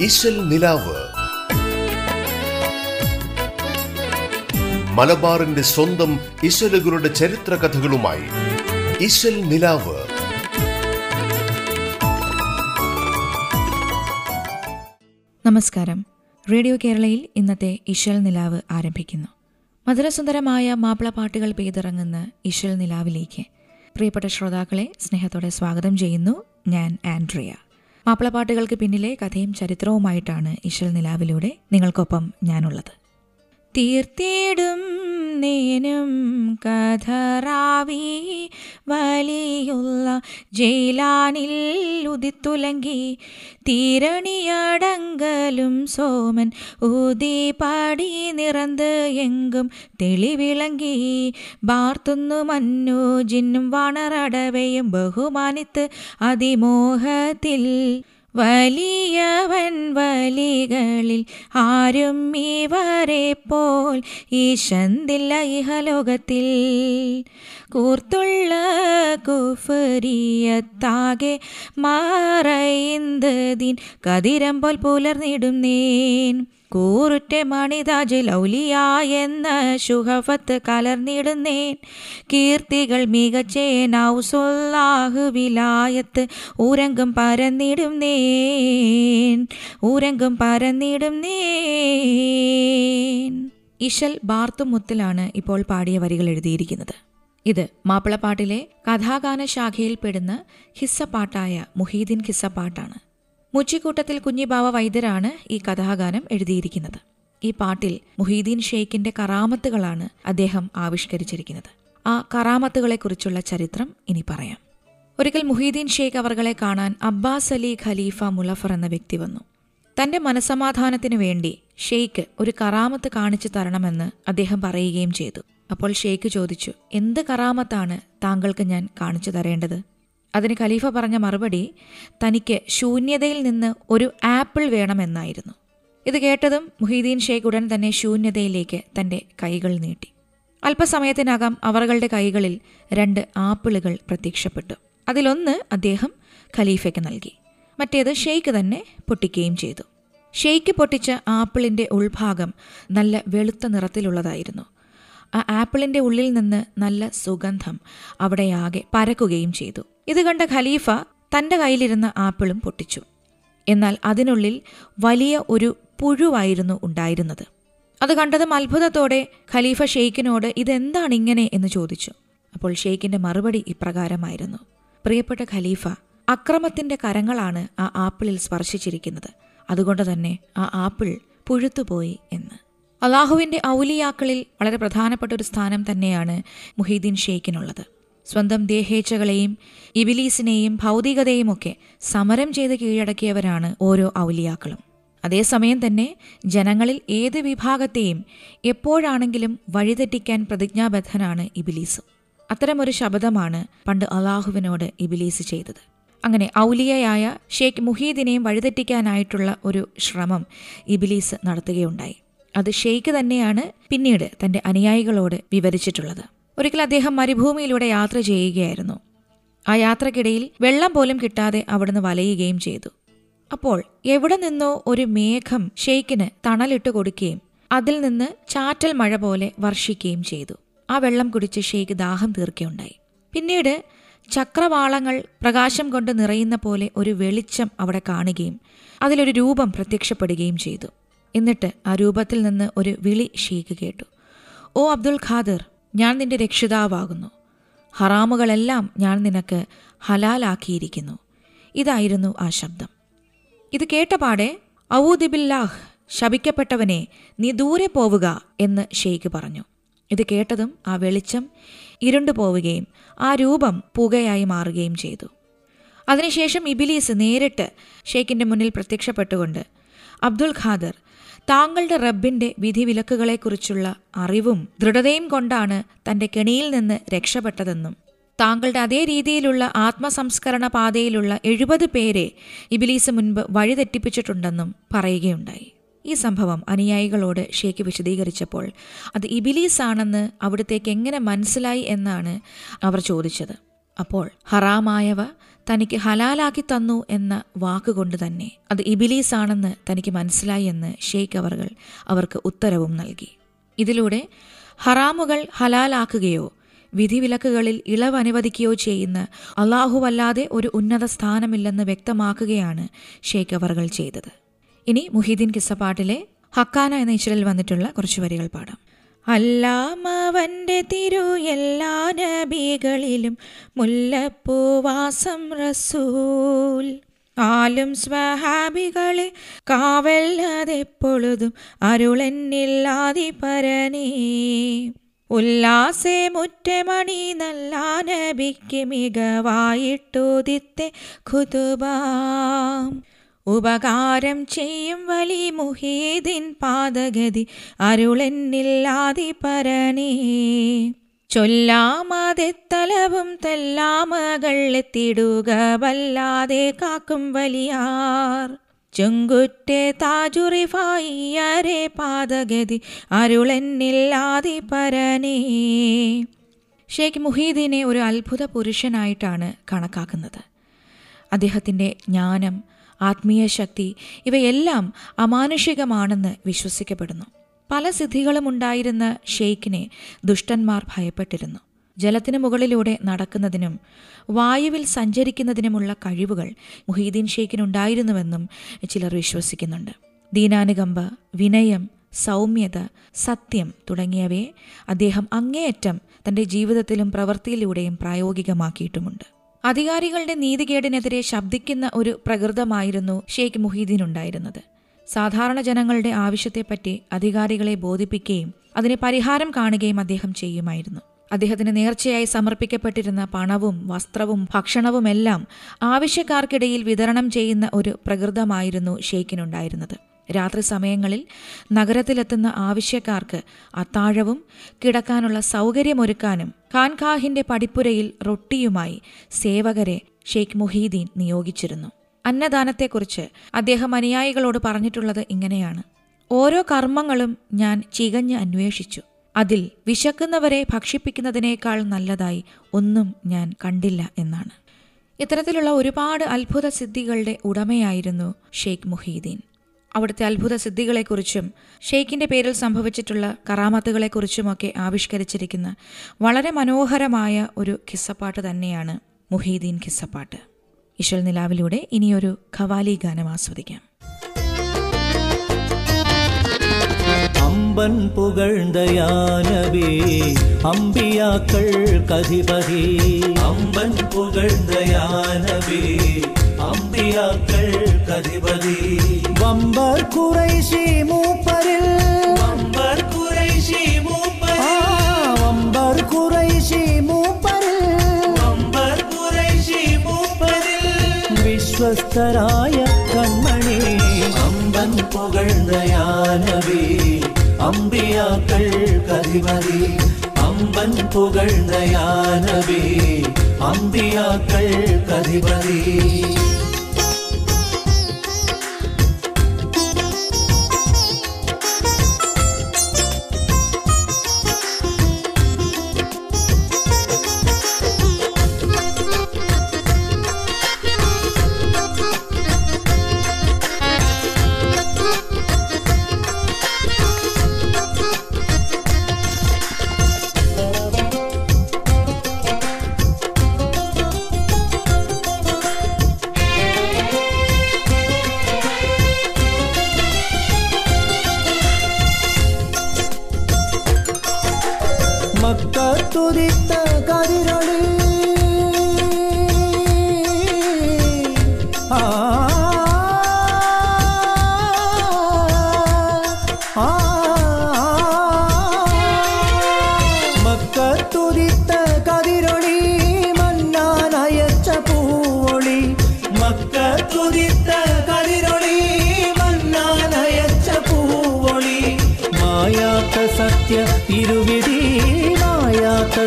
ഇശൽ മലബാറിന്റെ സ്വന്തം ഇശലുകളുടെ ചരിത്ര കഥകളുമായി ഇശൽ നമസ്കാരം. റേഡിയോ കേരളയിൽ ഇന്നത്തെ ഇശൽ നിലാവ് ആരംഭിക്കുന്നു. മധുരസുന്ദരമായ മാപ്പിള പാട്ടുകൾ പെയ്തിറങ്ങുന്ന ഇശൽ നിലാവിലേക്ക്. പ്രിയപ്പെട്ട ശ്രോതാക്കളെ സ്നേഹത്തോടെ സ്വാഗതം ചെയ്യുന്നു ഞാൻ ആൻഡ്രിയ. മാപ്പിളപ്പാട്ടുകൾക്ക് പിന്നിലെ കഥയും ചരിത്രവുമായിട്ടാണ് ഇശൽ നിലാവിലൂടെ നിങ്ങൾക്കൊപ്പം ഞാനുള്ളത്. തീർത്തിടും നേനും കഥറാവി വലിയുള്ള ജയിലാനിൽ ഉദിത്തുലങ്കി തീരണിയടങ്കലും സോമൻ ഊതി പാടി നിറന്ത് എങ്കും തെളിവിളങ്കി ബാർത്തുന്നു മന്നു ജിന്നും വാണറടവയും ബഹുമാനിത്ത് അതിമോഹത്തിൽ വലിയവൻ വലികളിൽ ആരും ഇവരെ പോൽ ഈശന്തില്ല ഇഹലോകത്തിൽ. കൂർത്തുള്ള കുഫരിയത്താകെ മാറയിന്തതിൻ കതിരം പോൽ പുലർന്നിടും കൂറുറ്റ മണിതാജി ലൗലിയ എന്ന ശുഹഫത്ത് കലർന്നിടുന്നേൻ. കീർത്തികൾ മികച്ചേൻ ഔസൊല്ലാഹു വിലായത്ത് ഊരങ്കം പരന്നിടും നേൻ ഊരങ്കം പരന്നിടും നേൻ ഇഷൽ ബാർത്തുമുത്തിലാണ് ഇപ്പോൾ പാടിയ വരികൾ എഴുതിയിരിക്കുന്നത്. ഇത് മാപ്പിളപ്പാട്ടിലെ കഥാഗാന ശാഖയിൽപ്പെടുന്ന ഹിസ്സപ്പാട്ടായ മുഹീദ്ദീൻ ഹിസ്സപ്പാട്ടാണ്. മുച്ചിക്കൂട്ടത്തിൽ കുഞ്ഞിബാവ വൈദ്യരാണ് ഈ കഥാഗാനം എഴുതിയിരിക്കുന്നത്. ഈ പാട്ടിൽ മുഹീദ്ദീൻ ഷെയ്ഖിന്റെ കറാമത്തുകളാണ് അദ്ദേഹം ആവിഷ്കരിച്ചിരിക്കുന്നത്. ആ കറാമത്തുകളെക്കുറിച്ചുള്ള ചരിത്രം ഇനി പറയാം. ഒരിക്കൽ മുഹീദ്ദീൻ ഷെയ്ഖ് അവർകളെ കാണാൻ അബ്ബാസ് അലി ഖലീഫ മുലഫർ എന്ന വ്യക്തി വന്നു. തന്റെ മനസമാധാനത്തിനു വേണ്ടി ഷെയ്ഖ് ഒരു കറാമത്ത് കാണിച്ചു തരണമെന്ന് അദ്ദേഹം പറയുകയും ചെയ്തു. അപ്പോൾ ഷെയ്ഖ് ചോദിച്ചു എന്ത് കറാമത്താണ് താങ്കൾക്ക് ഞാൻ കാണിച്ചു തരേണ്ടത്? അതിന് ഖലീഫ പറഞ്ഞ മറുപടി തനിക്ക് ശൂന്യതയിൽ നിന്ന് ഒരു ആപ്പിൾ വേണമെന്നായിരുന്നു. ഇത് കേട്ടതും മുഹീദ്ദീൻ ഷെയ്ഖ് ഉടൻ തന്നെ ശൂന്യതയിലേക്ക് തന്റെ കൈകൾ നീട്ടി. അല്പസമയത്തിനകം അവറുകളുടെ കൈകളിൽ രണ്ട് ആപ്പിളുകൾ പ്രത്യക്ഷപ്പെട്ടു. അതിലൊന്ന് അദ്ദേഹം ഖലീഫയ്ക്ക് നൽകി. മറ്റേത് ഷെയ്ഖ് തന്നെ പൊട്ടിക്കുകയും ചെയ്തു. ഷെയ്ക്ക് പൊട്ടിച്ച ആപ്പിളിന്റെ ഉൾഭാഗം നല്ല വെളുത്ത നിറത്തിലുള്ളതായിരുന്നു. ആ ആപ്പിളിന്റെ ഉള്ളിൽ നിന്ന് നല്ല സുഗന്ധം അവിടെയാകെ പരക്കുകയും ചെയ്തു. ഇത് കണ്ട ഖലീഫ തന്റെ കയ്യിലിരുന്ന ആപ്പിളും പൊട്ടിച്ചു. എന്നാൽ അതിനുള്ളിൽ വലിയ ഒരു പുഴുവായിരുന്നു ഉണ്ടായിരുന്നത്. അത് കണ്ടതും അത്ഭുതത്തോടെ ഖലീഫ ഷെയ്ഖിനോട് ഇതെന്താണ് ഇങ്ങനെ? എന്ന് ചോദിച്ചു. അപ്പോൾ ഷെയ്ഖിന്റെ മറുപടി ഇപ്രകാരമായിരുന്നു. പ്രിയപ്പെട്ട ഖലീഫ അക്രമത്തിന്റെ കരങ്ങളാണ് ആ ആപ്പിളിൽ സ്പർശിച്ചിരിക്കുന്നത്. അതുകൊണ്ട് തന്നെ ആ ആപ്പിൾ പുഴുത്തുപോയി എന്ന്. അള്ളാഹുവിന്റെ ഔലിയാക്കളിൽ വളരെ പ്രധാനപ്പെട്ട ഒരു സ്ഥാനം തന്നെയാണ് മുഹീദ്ദീൻ ഷെയ്ഖിനുള്ളത്. സ്വന്തം ദേഹേച്ഛകളെയും ഇബിലീസിനെയും ഭൗതികതയും ഒക്കെ സമരം ചെയ്ത് കീഴടക്കിയവരാണ് ഓരോ ഔലിയാക്കളും. അതേസമയം തന്നെ ജനങ്ങളിൽ ഏത് വിഭാഗത്തെയും എപ്പോഴാണെങ്കിലും വഴിതെറ്റിക്കാൻ പ്രതിജ്ഞാബദ്ധനാണ് ഇബിലീസ്. അത്തരമൊരു ശബ്ദമാണ് പണ്ട് അള്ളാഹുവിനോട് ഇബിലീസ് ചെയ്തത്. അങ്ങനെ ഔലിയയായ ഷെയ്ഖ് മുഹീദിനെയും വഴിതെറ്റിക്കാനായിട്ടുള്ള ഒരു ശ്രമം ഇബിലീസ് നടത്തുകയുണ്ടായി. അത് ഷെയ്ഖ് തന്നെയാണ് പിന്നീട് തന്റെ അനുയായികളോട് വിവരിച്ചിട്ടുള്ളത്. ഒരിക്കൽ അദ്ദേഹം മരുഭൂമിയിലൂടെ യാത്ര ചെയ്യുകയായിരുന്നു. ആ യാത്രക്കിടയിൽ വെള്ളം പോലും കിട്ടാതെ അവിടുന്ന് വലയുകയും ചെയ്തു. അപ്പോൾ എവിടെ നിന്നോ ഒരു മേഘം ഷെയ്ഖിന് തണലിട്ട് കൊടുക്കുകയും അതിൽ നിന്ന് ചാറ്റൽ മഴ പോലെ വർഷിക്കുകയും ചെയ്തു. ആ വെള്ളം കുടിച്ച് ഷെയ്ഖ് ദാഹം തീർക്കുകയുണ്ടായി. പിന്നീട് ചക്രവാളങ്ങൾ പ്രകാശം കൊണ്ട് നിറയുന്ന പോലെ ഒരു വെളിച്ചം അവിടെ കാണുകയും അതിലൊരു രൂപം പ്രത്യക്ഷപ്പെടുകയും ചെയ്തു. എന്നിട്ട് ആ രൂപത്തിൽ നിന്ന് ഒരു വിളി ഷെയ്ഖ് കേട്ടു. ഓ അബ്ദുൽ ഖാദർ ഞാൻ നിന്റെ രക്ഷിതാവാകുന്നു. ഹറാമുകളെല്ലാം ഞാൻ നിനക്ക് ഹലാലാക്കിയിരിക്കുന്നു. ഇതായിരുന്നു ആ ശബ്ദം. ഇത് കേട്ടപാടെ ഔദിബില്ലാഹ് ശപിക്കപ്പെട്ടവനെ നീ ദൂരെ പോവുക എന്ന് ഷെയ്ഖ് പറഞ്ഞു. ഇത് കേട്ടതും ആ വെളിച്ചം ഇരുണ്ടു പോവുകയും ആ രൂപം പുകയായി മാറുകയും ചെയ്തു. അതിനുശേഷം ഇബിലീസ് നേരിട്ട് ഷെയ്ഖിന്റെ മുന്നിൽ പ്രത്യക്ഷപ്പെട്ടുകൊണ്ട് അബ്ദുൽ ഖാദർ താങ്കളുടെ റബ്ബിന്റെ വിധിവിലക്കുകളെക്കുറിച്ചുള്ള അറിവും ദൃഢതയും കൊണ്ടാണ് തന്റെ കെണിയിൽ നിന്ന് രക്ഷപ്പെട്ടതെന്നും താങ്കളുടെ അതേ രീതിയിലുള്ള ആത്മസംസ്കരണ പാതയിലുള്ള എഴുപത് പേരെ ഇബിലീസ് മുൻപ് വഴിതെറ്റിപ്പിച്ചിട്ടുണ്ടെന്നും പറയുകയുണ്ടായി. ഈ സംഭവം അനുയായികളോട് ഷേക്ക് വിശദീകരിച്ചപ്പോൾ അത് ഇബിലീസ് ആണെന്ന് അവിടത്തേക്ക് എങ്ങനെ മനസ്സിലായി എന്നാണ് അവർ ചോദിച്ചത്. അപ്പോൾ ഹറാമായവ തനിക്ക് ഹലാലാക്കി തന്നു എന്ന വാക്കുകൊണ്ട് തന്നെ. അത് ഇബിലീസ് ആണെന്ന് തനിക്ക് മനസ്സിലായി എന്ന് ഷെയ്ഖ് അവർകൾ അവർക്ക് ഉത്തരവും നൽകി. ഇതിലൂടെ ഹറാമുകൾ ഹലാലാക്കുകയോ വിധിവിലക്കുകളിൽ ഇളവ് അനുവദിക്കുകയോ ചെയ്യുന്ന അള്ളാഹുവല്ലാതെ ഒരു ഉന്നത സ്ഥാനമില്ലെന്ന് വ്യക്തമാക്കുകയാണ് ഷെയ്ഖ് അവർകൾ ചെയ്തത്. ഇനി മുഹീദ്ദീൻ കിസ്സപ്പാട്ടിലെ ഹക്കാന എന്ന ഇശലിൽ വന്നിട്ടുള്ള കുറച്ച് വരികൾ പാടാം. അല്ലാമവന്റെ തിരു എല്ലാ നബികളിലും മുല്ലപ്പൂവാസം റസൂൽ. ആലും സ്വഹാബികളെ കാവല്ലതെപ്പൊഴുതും അരുളെന്നില്ലാതി പരനേ ഉല്ലാസേ മുറ്റമണി നല്ല നബിക്ക് മികവായിട്ടോദിത്തെ ഖുതുബാം. ഉപകാരം ചെയ്യും വലി മുഹീദിൻ പാതഗതി അരുളെന്നില്ലാതി പരനേ ചൊല്ലാമതെത്തലവും തെല്ലാമകൾ എത്തിടുക വല്ലാതെ കാക്കും വലിയാർ. ചുങ്കുറ്റെ താജുറിഫായിയരെ പാതഗതി അരുളെന്നില്ലാതി പരനേ ഷേഖ് മുഹീദിനെ ഒരു അത്ഭുത പുരുഷനായിട്ടാണ് കണക്കാക്കുന്നത്. അദ്ദേഹത്തിന്റെ ജ്ഞാനം ആത്മീയ ശക്തി ഇവയെല്ലാം അമാനുഷികമാണെന്ന് വിശ്വസിക്കപ്പെടുന്നു. പല സിദ്ധികളും ഉണ്ടായിരുന്ന ഷെയ്ഖിനെ ദുഷ്ടന്മാർ ഭയപ്പെട്ടിരുന്നു. ജലത്തിന് മുകളിലൂടെ നടക്കുന്നതിനും വായുവിൽ സഞ്ചരിക്കുന്നതിനുമുള്ള കഴിവുകൾ മുഹീദ്ദീൻ ഷെയ്ഖിനുണ്ടായിരുന്നുവെന്നും ചിലർ വിശ്വസിക്കുന്നുണ്ട്. ദീനാനുകമ്പ വിനയം സൗമ്യത സത്യം തുടങ്ങിയവയെ അദ്ദേഹം അങ്ങേയറ്റം തന്റെ ജീവിതത്തിലും പ്രവൃത്തിയിലൂടെയും പ്രായോഗികമാക്കിയിട്ടുമുണ്ട്. അധികാരികളുടെ നീതികേടിനെതിരെ ശബ്ദിക്കുന്ന ഒരു പ്രകൃതമായിരുന്നു ഷെയ്ഖ് മുഹീദ്ദീൻ ഉണ്ടായിരുന്നത് സാധാരണ ജനങ്ങളുടെ ആവശ്യത്തെപ്പറ്റി അധികാരികളെ ബോധിപ്പിക്കുകയും അതിന് പരിഹാരം കാണുകയും അദ്ദേഹം ചെയ്യുമായിരുന്നു. അദ്ദേഹത്തിന് നേർച്ചയായി സമർപ്പിക്കപ്പെട്ടിരുന്ന പണവും വസ്ത്രവും ഭക്ഷണവുമെല്ലാം ആവശ്യക്കാർക്കിടയിൽ വിതരണം ചെയ്യുന്ന ഒരു പ്രകൃതമായിരുന്നു ഷെയ്ഖിനുണ്ടായിരുന്നത്. രാത്രി സമയങ്ങളിൽ നഗരത്തിലെത്തുന്ന ആവശ്യക്കാർക്ക് അത്താഴവും കിടക്കാനുള്ള സൗകര്യമൊരുക്കാനും ഖാൻഖാഹിന്റെ പടിപ്പുരയിൽ റൊട്ടിയുമായി സേവകരെ ഷെയ്ഖ് മുഹീദ്ദീൻ നിയോഗിച്ചിരുന്നു. അന്നദാനത്തെക്കുറിച്ച് അദ്ദേഹം അനുയായികളോട് പറഞ്ഞിട്ടുള്ളത് ഇങ്ങനെയാണ്. ഓരോ കർമ്മങ്ങളും ഞാൻ ചികഞ്ഞ് അന്വേഷിച്ചു. അതിൽ വിശക്കുന്നവരെ ഭക്ഷിപ്പിക്കുന്നതിനേക്കാൾ നല്ലതായി ഒന്നും ഞാൻ കണ്ടില്ല എന്നാണ്. ഇത്തരത്തിലുള്ള ഒരുപാട് അത്ഭുത സിദ്ധികളുടെ ഉടമയായിരുന്നു ഷെയ്ഖ് മുഹീദ്ദീൻ അവിടുത്തെ അത്ഭുത സിദ്ധികളെക്കുറിച്ചും ഷെയ്ഖിന്റെ പേരിൽ സംഭവിച്ചിട്ടുള്ള കറാമത്തുകളെക്കുറിച്ചുമൊക്കെ ആവിഷ്കരിച്ചിരിക്കുന്ന വളരെ മനോഹരമായ ഒരു ഖിസ്സപ്പാട്ട് തന്നെയാണ് മുഹീദ്ദീൻ ഖിസ്സപ്പാട്ട് ഇശൽ നിലാവിലൂടെ ഇനിയൊരു ഖവാലി ഗാനം ആസ്വദിക്കാം. അമ്പൻ പുകഴ്ന്തയാനവേ അമ്പിയാക്കൾ കധിപതി. അമ്പൻ പുകഴ്ന്തയാനവേ അമ്പിയാക്കൾ കധിപതി. வம்பர் குறைஷி மூப்பரில். வம்பர் குறைஷி மூப்பரில். வம்பர் குறைஷி மூப்பரில். வம்பர் குறைஷி மூப்பரில். விஸ்வஸ்தராய கண்மணி. அம்பன் புகழ்ந்த யானவி. அம்பியாக்கள் கதிமதி. அம்பன் புகழ்ந்த யானவி. அம்பியாக்கள் கதிபதி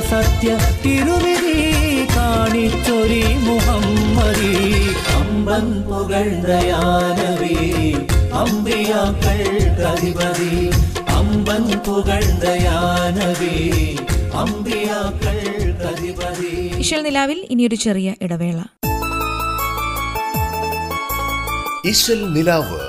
സത്യ തിരുവിധി കാണിച്ചൊരി മുഹമ്മദി. അമ്പൻ പുകഴ്ന്തയാനവി അമ്പിയാക്കൾ കതിപതി അമ്പൻ പുകഴ്ന്തയാനവി അമ്പിയാക്കൾ കതിപതി ഇശൽ നിലാവിൽ ഇനിയൊരു ചെറിയ ഇടവേള. ഇശൽ നിലാവ്.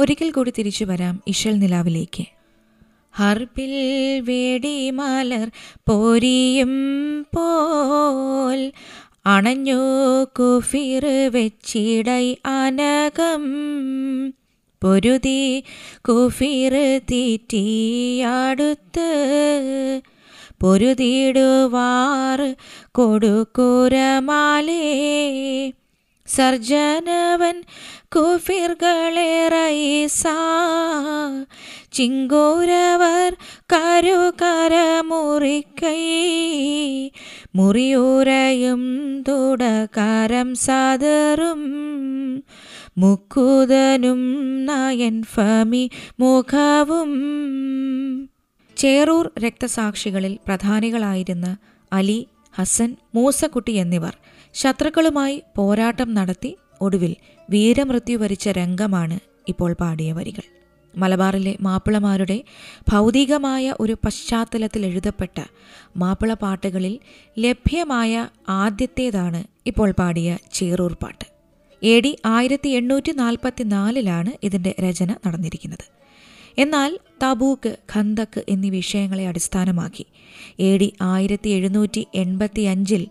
ഒരിക്കൽ കൂടി തിരിച്ചു വരാം ഇഷൽ നിലാവിലേക്ക്. ഹർബിൽ വേടിമലർ പോരിയും പോൽ അണഞ്ഞു കുഫിർ വെച്ചിടൈ അനകം പൊരുതി കുഫിർ തീറ്റിയടുത്ത് പൊരുതിടുവാർ കൊടുക്കുരമാലേ സർജനവൻ കുഫിർകളേറൈസ ചിങ്കോരവർ കരുകര മുറിക്കൈ മുറിയൂരയും തുടകാരം സാദറും. മുക്കുതനും നയൻ ഫമി മുഖവും. ചേറൂർ രക്തസാക്ഷികളിൽ പ്രധാനികളായിരുന്ന അലി ഹസൻ മൂസക്കുട്ടി എന്നിവർ ശത്രുക്കളുമായി പോരാട്ടം നടത്തി ഒടുവിൽ വീരമൃത്യു വരിച്ച രംഗമാണ് ഇപ്പോൾ പാടിയ വരികൾ. മലബാറിലെ മാപ്പിളമാരുടെ ഭൗതികമായ ഒരു പശ്ചാത്തലത്തിൽ എഴുതപ്പെട്ട മാപ്പിള പാട്ടുകളിൽ ലഭ്യമായ ആദ്യത്തേതാണ് ഇപ്പോൾ പാടിയ ചേറൂർ പാട്ട്. എ ഡി ആയിരത്തി എണ്ണൂറ്റി നാൽപ്പത്തി നാലിലാണ് ഇതിന്റെ രചന നടന്നിരിക്കുന്നത്. എന്നാൽ തബൂക്ക് ഖന്തക്ക് എന്നീ വിഷയങ്ങളെ അടിസ്ഥാനമാക്കി. എ ഡി ആയിരത്തി എഴുന്നൂറ്റി എൺപത്തി അഞ്ചിൽ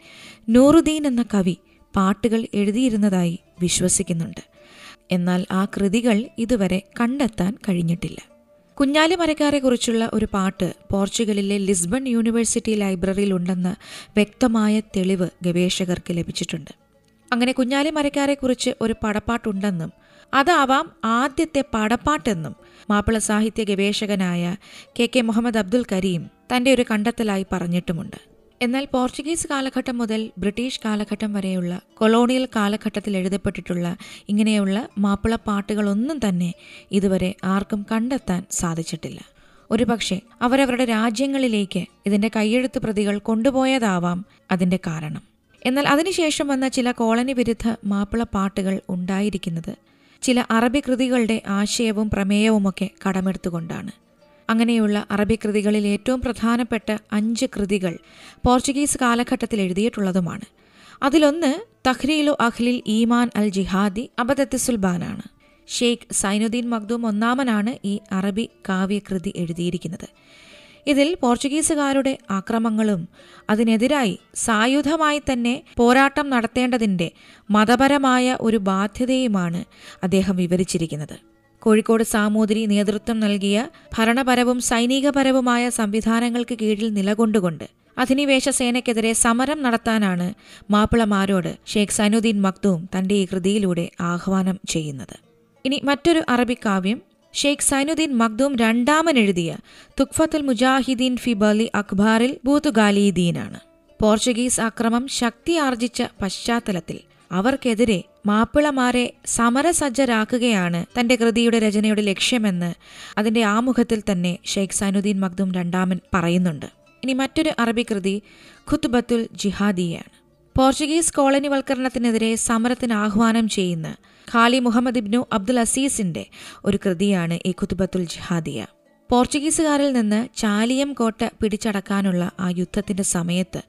നൂറുദ്ദീൻ എന്ന കവി പാട്ടുകൾ എഴുതിയിരുന്നതായി വിശ്വസിക്കുന്നുണ്ട്. എന്നാൽ ആ കൃതികൾ ഇതുവരെ കണ്ടെത്താൻ കഴിഞ്ഞിട്ടില്ല. കുഞ്ഞാലി മരക്കാരെക്കുറിച്ചുള്ള ഒരു പാട്ട് പോർച്ചുഗലിലെ ലിസ്ബൺ യൂണിവേഴ്സിറ്റി ലൈബ്രറിയിൽ ഉണ്ടെന്ന് വ്യക്തമായ തെളിവ് ഗവേഷകർക്ക് ലഭിച്ചിട്ടുണ്ട്. അങ്ങനെ കുഞ്ഞാലി മരക്കാരെക്കുറിച്ച് ഒരു പടപ്പാട്ടുണ്ടെന്നും അതാവാം ആദ്യത്തെ പടപ്പാട്ടെന്നും മാപ്പിള സാഹിത്യ ഗവേഷകനായ കെ കെ മുഹമ്മദ് അബ്ദുൽ കരീം തന്റെ ഒരു കണ്ടെത്തലായി പറഞ്ഞിട്ടുമുണ്ട്. എന്നാൽ പോർച്ചുഗീസ് കാലഘട്ടം മുതൽ ബ്രിട്ടീഷ് കാലഘട്ടം വരെയുള്ള കൊളോണിയൽ കാലഘട്ടത്തിൽ എഴുതപ്പെട്ടിട്ടുള്ള ഇങ്ങനെയുള്ള മാപ്പിള പാട്ടുകളൊന്നും തന്നെ ഇതുവരെ ആർക്കും കണ്ടെത്താൻ സാധിച്ചിട്ടില്ല. ഒരുപക്ഷെ അവരവരുടെ രാജ്യങ്ങളിലേക്ക് ഇതിന്റെ കയ്യെഴുത്ത് പ്രതികൾ കൊണ്ടുപോയതാവാം അതിന്റെ കാരണം. എന്നാൽ അതിനുശേഷം വന്ന ചില കോളനി വിരുദ്ധ മാപ്പിള പാട്ടുകൾ ഉണ്ടായിരിക്കുന്നത് ചില അറബി കൃതികളുടെ ആശയവും പ്രമേയവുമൊക്കെ കടമെടുത്തുകൊണ്ടാണ്. അങ്ങനെയുള്ള അറബി കൃതികളിൽ ഏറ്റവും പ്രധാനപ്പെട്ട അഞ്ച് കൃതികൾ പോർച്ചുഗീസ് കാലഘട്ടത്തിൽ എഴുതിയിട്ടുള്ളതുമാണ്. അതിലൊന്ന് തഹ്രീലു അഖ്ലിൽ ഈമാൻ അൽ ജിഹാദി അബദത്ത് സുൽബാനാണ് ഷെയ്ഖ് സൈനുദ്ദീൻ മഖ്ദൂം ഒന്നാമനാണ് ഈ അറബി കാവ്യകൃതി എഴുതിയിരിക്കുന്നത്. ഇതിൽ പോർച്ചുഗീസുകാരുടെ ആക്രമങ്ങളും അതിനെതിരായി സായുധമായി തന്നെ പോരാട്ടം നടത്തേണ്ടതിന്റെ മതപരമായ ഒരു ബാധ്യതയുമാണ് അദ്ദേഹം വിവരിച്ചിരിക്കുന്നത്. കോഴിക്കോട് സാമൂതിരി നേതൃത്വം നൽകിയ ഭരണപരവും സൈനികപരവുമായ സംവിധാനങ്ങൾക്ക് കീഴിൽ നിലകൊണ്ടുകൊണ്ട് അധിനിവേശ സേനയ്ക്കെതിരെ സമരം നടത്താനാണ് മാപ്പിളമാരോട് ഷെയ്ഖ് സൈനുദ്ദീൻ മക്തൂം തന്റെ ഈ കൃതിയിലൂടെ ആഹ്വാനം ചെയ്യുന്നത്. ഇനി മറ്റൊരു അറബി കാവ്യം ഷെയ്ഖ് സൈനുദ്ദീൻ മഖ്ദൂം രണ്ടാമൻ എഴുതിയ തുക്ഫത്തുൽ മുജാഹിദീൻ ഫിബലി അഖ്ബാറിൽ ബൂത്തുഗാലിദീനാണ് പോർച്ചുഗീസ് ആക്രമം ശക്തി ആർജിച്ച പശ്ചാത്തലത്തിൽ അവർക്കെതിരെ മാപ്പിളമാരെ സമരസജ്ജരാക്കുകയാണ് തന്റെ കൃതിയുടെ രചനയുടെ ലക്ഷ്യമെന്ന് അതിന്റെ ആമുഖത്തിൽ തന്നെ ഷെയ്ഖ് സൈനുദ്ദീൻ മഖ്ദൂം രണ്ടാമൻ പറയുന്നുണ്ട്. ഇനി മറ്റൊരു അറബി കൃതി ഖുത്ബത്തുൽ ജിഹാദിയാണ്. പോർച്ചുഗീസ് കോളനിവൽക്കരണത്തിനെതിരെ സമരത്തിന് ആഹ്വാനം ചെയ്യുന്ന ഖാലി മുഹമ്മദ് ഇബ്നു അബ്ദുൽ അസീസിന്റെ ഒരു കൃതിയാണ് ഈ കുതുബത്തുൽ ജിഹാദിയ. പോർച്ചുഗീസുകാരിൽ നിന്ന് ചാലിയം കോട്ട പിടിച്ചടക്കാനുള്ള ആ യുദ്ധത്തിന്റെ സമയത്ത്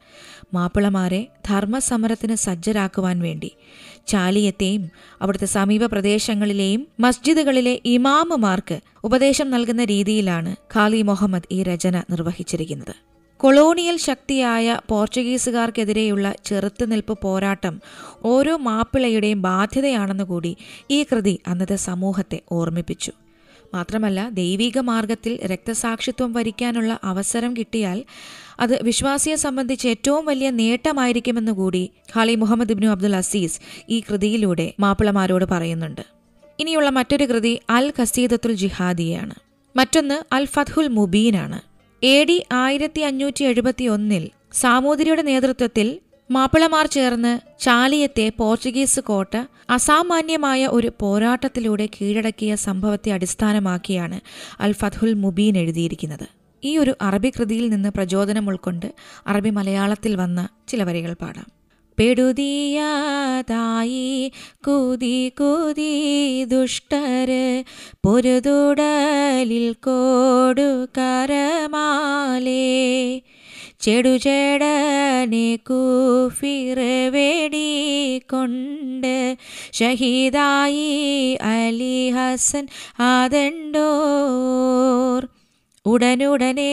മാപ്പിളമാരെ ധർമ്മസമരത്തിന് സജ്ജരാക്കുവാൻ വേണ്ടി ചാലിയത്തെയും അവിടുത്തെ സമീപ പ്രദേശങ്ങളിലെയും മസ്ജിദുകളിലെ ഇമാമുമാർക്ക് ഉപദേശം നൽകുന്ന രീതിയിലാണ് ഖാലി മുഹമ്മദ് ഈ രചന നിർവഹിച്ചിരിക്കുന്നത്. കൊളോണിയൽ ശക്തിയായ പോർച്ചുഗീസുകാർക്കെതിരെയുള്ള ചെറുത്തുനിൽപ്പ് പോരാട്ടം ഓരോ മാപ്പിളയുടെയും ബാധ്യതയാണെന്ന് കൂടി ഈ കൃതി അന്നത്തെ സമൂഹത്തെ ഓർമ്മിപ്പിച്ചു. മാത്രമല്ല ദൈവിക മാർഗത്തിൽ രക്തസാക്ഷിത്വം വരിക്കാനുള്ള അവസരം കിട്ടിയാൽ അത് വിശ്വാസിയെ സംബന്ധിച്ച് ഏറ്റവും വലിയ നേട്ടമായിരിക്കുമെന്ന് കൂടി ഖാലി മുഹമ്മദ് ഇബ്നു അബ്ദുൽ അസീസ് ഈ കൃതിയിലൂടെ മാപ്പിളമാരോട് പറയുന്നുണ്ട്. ഇനിയുള്ള മറ്റൊരു കൃതി അൽ ഖസീദത്തുൽ ജിഹാദിയാണ്. മറ്റൊന്ന് അൽ ഫത്ഹുൽ മുബീനാണ്. എ ഡി ആയിരത്തി അഞ്ഞൂറ്റി എഴുപത്തി ഒന്നിൽ സാമൂതിരിയുടെ നേതൃത്വത്തിൽ മാപ്പിളമാർ ചേർന്ന് ചാലിയത്തെ പോർച്ചുഗീസ് കോട്ട അസാമാന്യമായ ഒരു പോരാട്ടത്തിലൂടെ കീഴടക്കിയ സംഭവത്തെ അടിസ്ഥാനമാക്കിയാണ് അൽ ഫത്ഹുൽ മുബീൻ എഴുതിയിരിക്കുന്നത്. ഈ ഒരു അറബി കൃതിയിൽ നിന്ന് പ്രചോദനം ഉൾക്കൊണ്ട് അറബി മലയാളത്തിൽ വന്ന ചില വരികൾ പാടാം. പെടുതിയാതായി. കുതി കുതി ദുഷ്ടര് പൊരുതുടലിൽ കോടു കരമാലേ. ചെടുചേടനെ കൂഫിറവേടി കൊണ്ട് ഷഹീദായി അലി ഹസൻ ആദണ്ടോർ. ഉടനുടനെ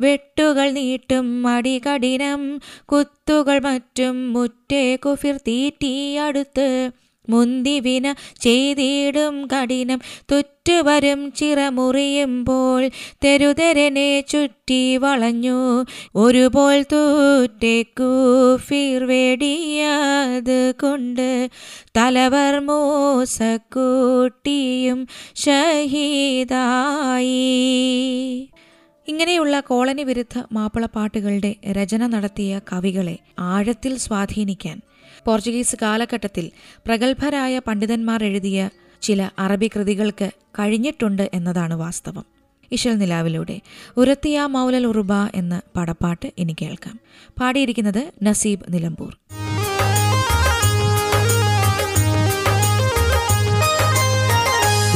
വെട്ടുകൾ നീട്ടും അടികഠിനം കുത്തുകൾ മറ്റും മുറ്റേ കുഫിർ തീറ്റിയടുത്ത് മുന്തിവിന ചെയ്തിടും കഠിനം. തുറ്റുവരും ചിറമുറിയുമ്പോൾ തെരുതെരനെ ചുറ്റി വളഞ്ഞു. ഒരുപോൽ തൂറ്റെ കൂഫിർ വെടിയത് കൊണ്ട് തലവർ മൂസക്കൂട്ടിയും ഷഹീദായി. ഇങ്ങനെയുള്ള കോളനി വിരുദ്ധ മാപ്പിളപ്പാട്ടുകളുടെ രചന നടത്തിയ കവികളെ ആഴത്തിൽ സ്വാധീനിക്കാൻ പോർച്ചുഗീസ് കാലഘട്ടത്തിൽ പ്രഗത്ഭരായ പണ്ഡിതന്മാർ എഴുതിയ ചില അറബി കൃതികൾക്ക് കഴിഞ്ഞിട്ടുണ്ട് എന്നതാണ് വാസ്തവം. ഇശൽ നിലാവിലൂടെ ഉരത്തിയ മൗലൽ ഉറുബ എന്ന പടപ്പാട്ട് ഇനി കേൾക്കാം. പാടിയിരിക്കുന്നത് നസീബ് നിലമ്പൂർ.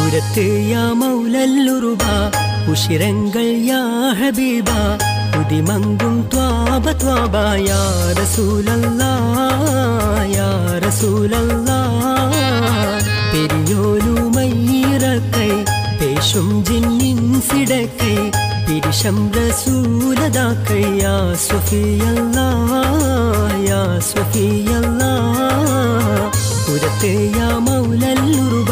ഉരത്തിയ മൗലൽ മൗലല്ലുറുബ ഉഷിരങ്ങൾ യാ ഹബീബ ഉദിമങ്കും ത്വാബ ത്വാബ യാ റസൂലല്ലാ യാ റസൂലല്ലാ. പെരിയോനു മയ്യിറക്കൈ പേശും ജിന്നിൻ സിടക്കൈ പിരിശം റസൂലതാക്കൈ യാ സ്വഫിയല്ലാ യാ സ്വഫിയല്ലാ ഉരത്ത് യാ മൗലല്ലുറുബ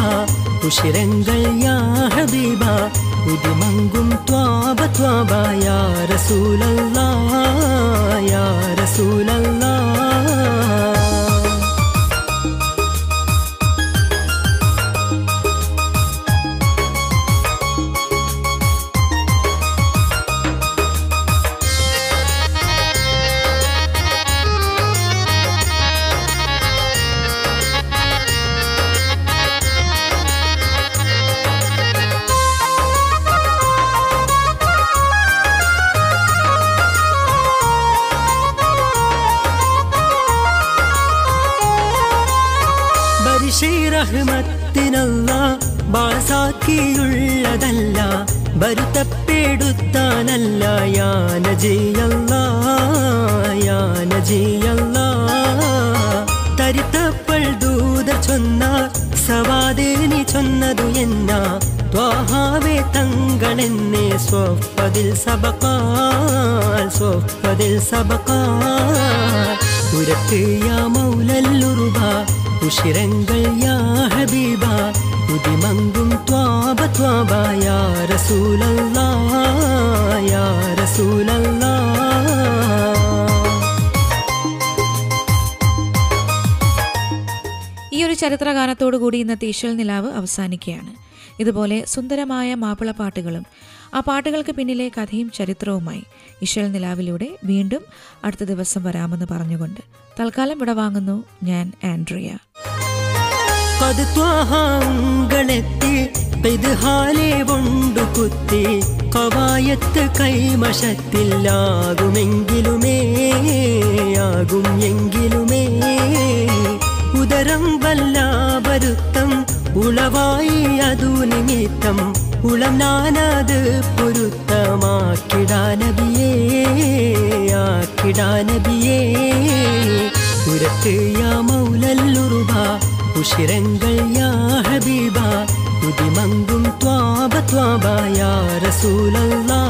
ഉഷിരങ്ങൾ യാ ഹബീബ ത്വാബ ത്വാബ യാ റസൂലല്ലാ യാ റസൂലല്ലാ. തരിത്തപ്പൾ ദൂത ചൊന്ന സവാദേനി ചൊന്നതു എന്ന. ത്വാഹാവേ തങ്ങളെന്നെ സ്വപ്പതിൽ സബക്കാൽ സ്വപ്പതിൽ സബക്കാൽ. ഉരത്ത് യാ മൗലല്ലുറുബ ഉഷിരങ്ങൾ യാ ഉദിമങ്കും ത്വാബ ത്വാബ യാ റസൂലല്ലാ യാ റസൂലല്ലാ ഈ ഒരു ചരിത്ര കൂടി ഇന്നത്തെ ഈശ്വൽ നിലാവ് അവസാനിക്കുകയാണ്. ഇതുപോലെ സുന്ദരമായ മാപ്പിള പാട്ടുകളും ആ പാട്ടുകൾക്ക് പിന്നിലെ കഥയും ചരിത്രവുമായി ഈശ്വൽ നിലാവിലൂടെ വീണ്ടും അടുത്ത ദിവസം വരാമെന്ന് പറഞ്ഞുകൊണ്ട് തൽക്കാലം വിടവാങ്ങുന്നു ഞാൻ ആൻഡ്രിയ. അത് ത്വാഹാങ്ങളെത്തി കൊണ്ടു കുത്തി കവായത്ത് കൈമശത്തില്ലാകുമെങ്കിലുമേ ആകും എങ്കിലുമേ. ഉദരം വല്ലാപരുത്തം ഉളവായി അതു നിമിത്തം ഉളം നാനത് പൊരുത്തമാക്കിടാനബിയേ ആക്കിടാനബിയേ. ഉരത്ത് യാ മൗലല്ലുറുബ ഉഷിരങ്ങൾ യാ ഹബീബ ഉദിമങ്കും ത്വാബ ത്വാബ യാ റസൂലല്ലാ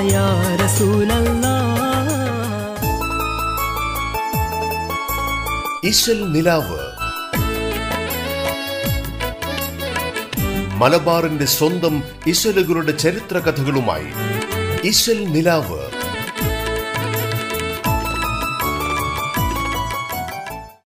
യാ റസൂലല്ലാ. ഇശൽ നിലാവ്. മലബാറിന്റെ സ്വന്തം ഇശലുകളുടെ ചരിത്ര കഥകളുമായി ഇശൽ നിലാവ്.